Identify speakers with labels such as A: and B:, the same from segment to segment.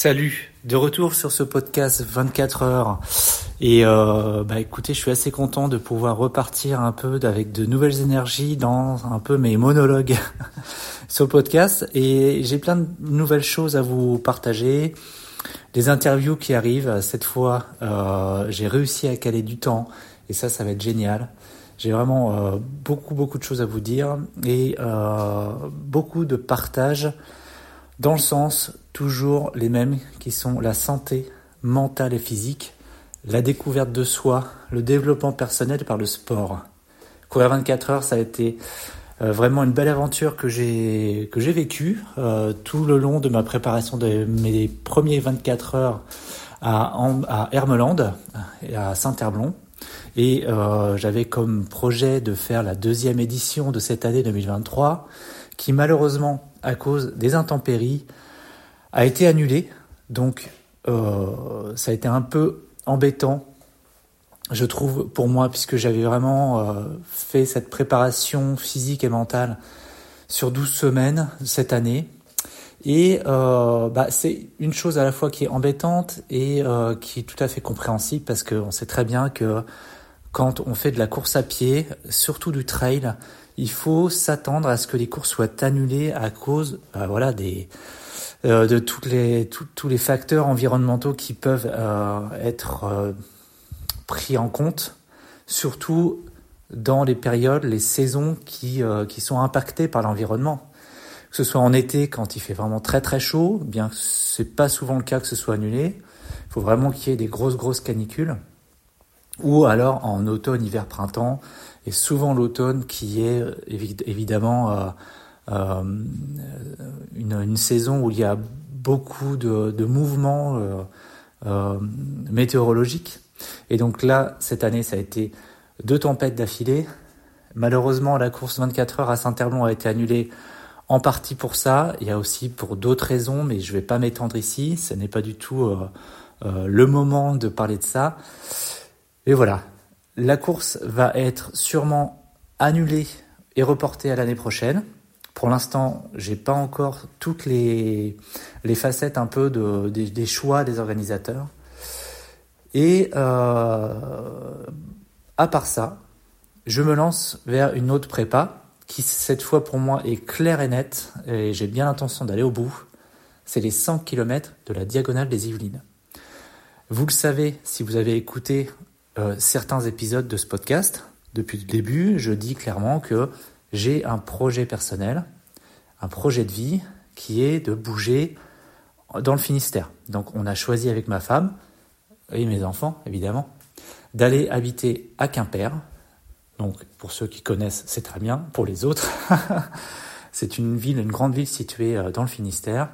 A: Salut, de retour sur ce podcast 24 heures. Et euh, bah écoutez, je suis assez content de pouvoir repartir un peu avec de nouvelles énergies dans un peu mes monologues sur le podcast. Et j'ai plein de nouvelles choses à vous partager. Des interviews qui arrivent. Cette fois, euh, j'ai réussi à caler du temps. Et ça, ça va être génial. J'ai vraiment euh, beaucoup, beaucoup de choses à vous dire. Et euh, beaucoup de partage dans le sens toujours les mêmes qui sont la santé mentale et physique, la découverte de soi, le développement personnel par le sport. Courir 24 heures, ça a été euh, vraiment une belle aventure que j'ai que j'ai vécue euh, tout le long de ma préparation de mes premiers 24 heures à, à Hermeland et à Saint-Herblon. Et euh, j'avais comme projet de faire la deuxième édition de cette année 2023, qui malheureusement à cause des intempéries, a été annulé. Donc euh, ça a été un peu embêtant, je trouve, pour moi, puisque j'avais vraiment euh, fait cette préparation physique et mentale sur 12 semaines cette année. Et euh, bah, c'est une chose à la fois qui est embêtante et qui est tout à fait compréhensible parce qu'on sait très bien que quand on fait de la course à pied, surtout du trail, il faut s'attendre à ce que les courses soient annulées à cause euh, voilà, des, de toutes les, tous les facteurs environnementaux qui peuvent euh, être pris en compte, surtout dans les périodes, les saisons qui, qui sont impactées par l'environnement. Que ce soit en été quand il fait vraiment très très chaud, bien que c'est pas souvent le cas que ce soit annulé. Il faut vraiment qu'il y ait des grosses grosses canicules ou alors en automne, hiver, printemps, et souvent l'automne qui est évidemment euh, euh, une, une, saison où il y a beaucoup de, de mouvements euh, euh, météorologiques. Et donc là, cette année, ça a été deux tempêtes d'affilée. Malheureusement, la course 24 heures à Saint-Herblon a été annulée en partie pour ça. Il y a aussi pour d'autres raisons, mais je ne vais pas m'étendre ici. Ce n'est pas du tout euh, euh, le moment de parler de ça. Et voilà, la course va être sûrement annulée et reportée à l'année prochaine. Pour l'instant, j'ai pas encore toutes les, facettes un peu de, des, choix des organisateurs. Et euh, à part ça, je me lance vers une autre prépa qui cette fois pour moi est claire et nette et j'ai bien l'intention d'aller au bout. C'est les 100 km de la diagonale des Yvelines. Vous le savez si vous avez écouté euh, certains épisodes de ce podcast, depuis le début, je dis clairement que j'ai un projet personnel, un projet de vie qui est de bouger dans le Finistère. Donc on a choisi avec ma femme et mes enfants, évidemment, d'aller habiter à Quimper. Donc pour ceux qui connaissent, c'est très bien. Pour les autres, c'est une ville, une grande ville située euh, dans le Finistère.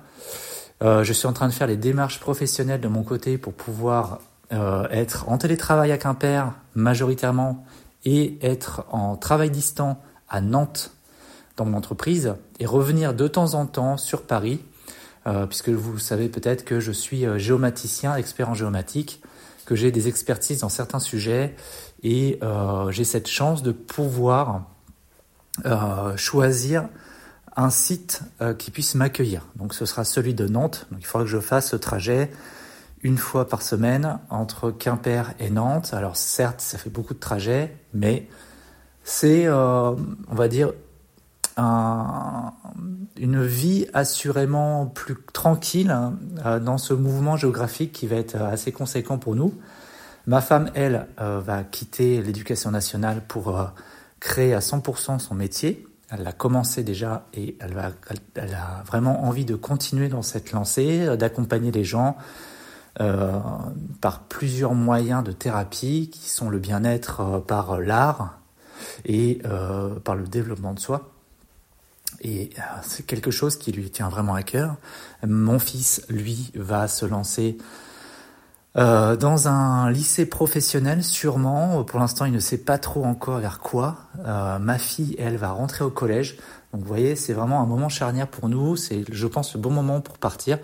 A: Euh, je suis en train de faire les démarches professionnelles de mon côté pour pouvoir euh, être en télétravail à Quimper majoritairement et être en travail distant à Nantes dans mon entreprise et revenir de temps en temps sur Paris, euh, puisque vous savez peut-être que je suis euh, géomaticien, expert en géomatique, que j'ai des expertises dans certains sujets et euh, j'ai cette chance de pouvoir choisir un site qui puisse m'accueillir. Donc ce sera celui de Nantes. Donc il faudra que je fasse ce trajet une fois par semaine entre Quimper et Nantes. Alors certes, ça fait beaucoup de trajets, mais c'est, euh, on va dire, un, une vie assurément plus tranquille hein, euh, dans ce mouvement géographique qui va être assez conséquent pour nous. Ma femme, elle, euh, va quitter l'éducation nationale pour créer à 100% son métier. Elle l'a commencé déjà et elle, a vraiment envie de continuer dans cette lancée, d'accompagner les gens, par plusieurs moyens de thérapie qui sont le bien-être par l'art et euh, par le développement de soi. Et euh, c'est quelque chose qui lui tient vraiment à cœur. Mon fils, lui, va se lancer euh, dans un lycée professionnel, sûrement. Pour l'instant, il ne sait pas trop encore vers quoi. Ma fille, elle, va rentrer au collège. Donc, vous voyez, c'est vraiment un moment charnière pour nous. C'est, je pense, le bon moment pour partir.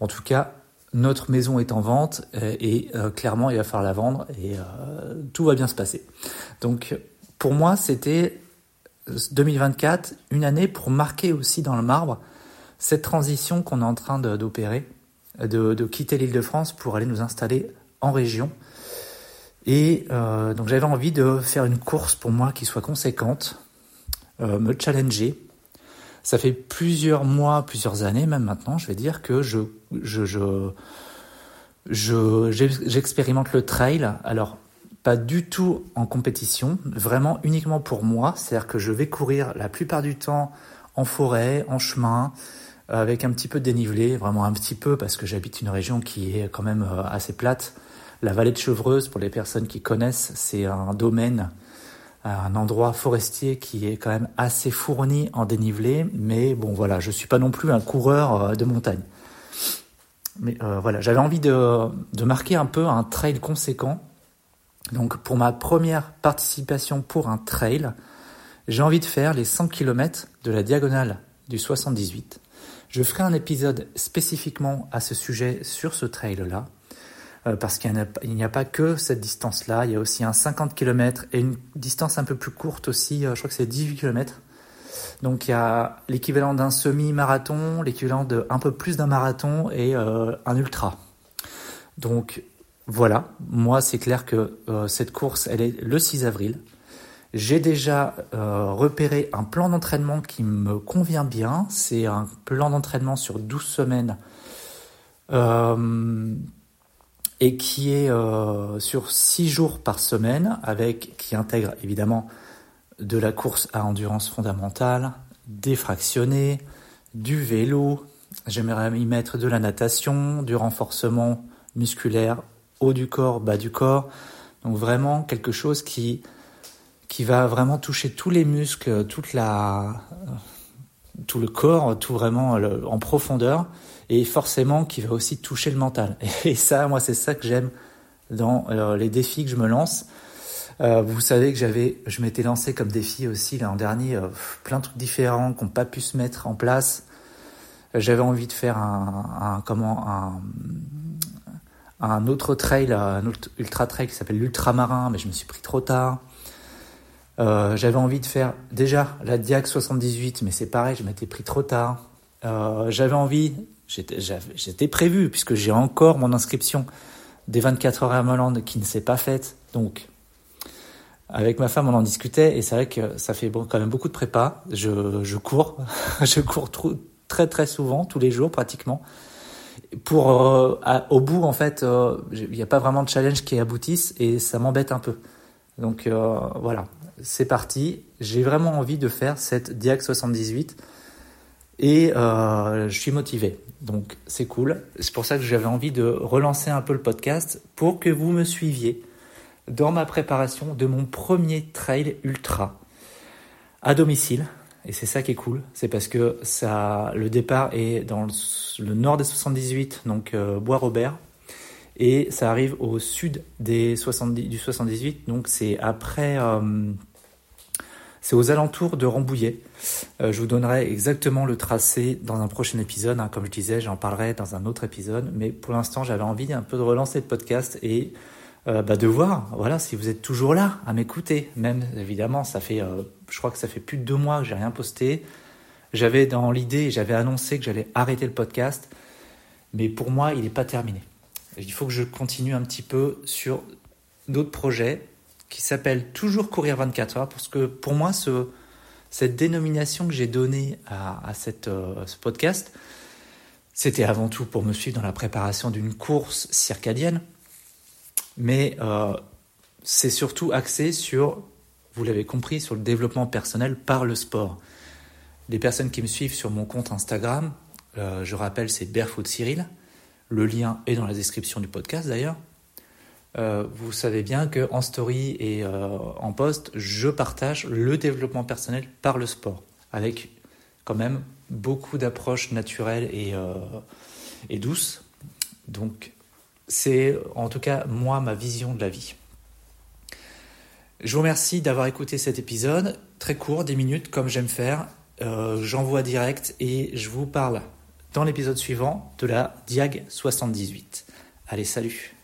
A: En tout cas, notre maison est en vente et, clairement il va falloir la vendre et tout va bien se passer. Donc pour moi c'était 2024 une année pour marquer aussi dans le marbre cette transition qu'on est en train d'opérer de, de quitter l'île de France pour aller nous installer en région. Et euh, donc j'avais envie de faire une course pour moi qui soit conséquente, euh, me challenger. Ça fait plusieurs mois, plusieurs années même maintenant, je vais dire que je je je j'expérimente le trail. Alors pas du tout en compétition, vraiment uniquement pour moi. C'est-à-dire que je vais courir la plupart du temps en forêt, en chemin, avec un petit peu de dénivelé, vraiment un petit peu parce que j'habite une région qui est quand même euh, assez plate. La vallée de Chevreuse, pour les personnes qui connaissent, c'est un domaine, un endroit forestier qui est quand même assez fourni en dénivelé. Mais bon, voilà, je suis pas non plus un coureur euh, de montagne. Mais euh, voilà, j'avais envie de marquer un peu un trail conséquent. Donc pour ma première participation pour un trail, j'ai envie de faire les 100 km de la diagonale du 78. Je ferai un épisode spécifiquement à ce sujet sur ce trail-là. Euh, parce qu'il n'y a, pas que cette distance-là, il y a aussi un 50 km et une distance un peu plus courte aussi, euh, je crois que c'est 18 km. Donc il y a l'équivalent d'un semi-marathon, l'équivalent de un peu plus d'un marathon et euh, un ultra. Donc voilà, moi c'est clair que cette course, elle est le 6 avril. J'ai déjà repéré un plan d'entraînement qui me convient bien. C'est un plan d'entraînement sur 12 semaines et qui est euh, sur 6 jours par semaine, avec qui intègre évidemment de la course à endurance fondamentale, des fractionnés, du vélo, j'aimerais y mettre de la natation, du renforcement musculaire, haut du corps, bas du corps. Donc vraiment quelque chose qui qui va vraiment toucher tous les muscles, toute la tout le corps, tout vraiment en profondeur et forcément qui va aussi toucher le mental. Et ça, moi, c'est ça que j'aime dans euh, les défis que je me lance. Euh, vous savez que j'avais, je m'étais lancé comme défi aussi l'an dernier, euh, plein de trucs différents qui n'ont pas pu se mettre en place. J'avais envie de faire un, un comment un, un autre trail, un ultra trail qui s'appelle l'ultramarin, mais je me suis pris trop tard. Euh, j'avais envie de faire déjà la Diag 78, mais c'est pareil, je m'étais pris trop tard. Euh, j'avais envie J'étais prévu, puisque j'ai encore mon inscription des 24 heures à Moland qui ne s'est pas faite. Donc, avec ma femme, on en discutait, et c'est vrai que ça fait quand même beaucoup de prépa. Je cours, je cours très très souvent, tous les jours pratiquement. Pour euh, au bout, en fait, euh, il n'y a pas vraiment de challenge qui aboutisse, et ça m'embête un peu. Donc euh, voilà, c'est parti. J'ai vraiment envie de faire cette Diag 78 et je suis motivé. Donc c'est cool. C'est pour ça que j'avais envie de relancer un peu le podcast pour que vous me suiviez dans ma préparation de mon premier trail ultra à domicile. Et c'est ça qui est cool, c'est parce que ça, le départ est dans le, nord des 78, donc euh, Bois-Robert, et ça arrive au sud des 70, du 78, donc c'est après euh, c'est aux alentours de Rambouillet. Euh, je vous donnerai exactement le tracé dans un prochain épisode. Hein. Comme je disais, j'en parlerai dans un autre épisode. Mais pour l'instant, j'avais envie un peu de relancer le podcast et euh, bah, de voir, voilà, si vous êtes toujours là à m'écouter. Même évidemment, ça fait, euh, je crois que ça fait plus de deux mois que j'ai rien posté. J'avais dans l'idée, j'avais annoncé que j'allais arrêter le podcast, mais pour moi, il n'est pas terminé. Il faut que je continue un petit peu sur d'autres projets qui s'appelle toujours courir 24 heures parce que pour moi ce, cette dénomination que j'ai donnée à, euh, ce podcast, c'était avant tout pour me suivre dans la préparation d'une course circadienne, mais euh, c'est surtout axé sur, vous l'avez compris, sur le développement personnel par le sport. Les personnes qui me suivent sur mon compte Instagram, euh, je rappelle, c'est Barefoot Cyril. Le lien est dans la description du podcast d'ailleurs. Euh, vous savez bien que en story et en post, je partage le développement personnel par le sport, avec quand même beaucoup d'approches naturelles et, et douces. Donc, c'est en tout cas moi ma vision de la vie. Je vous remercie d'avoir écouté cet épisode, très court, 10 minutes comme j'aime faire. J'envoie direct et je vous parle dans l'épisode suivant de la Diag 78. Allez, salut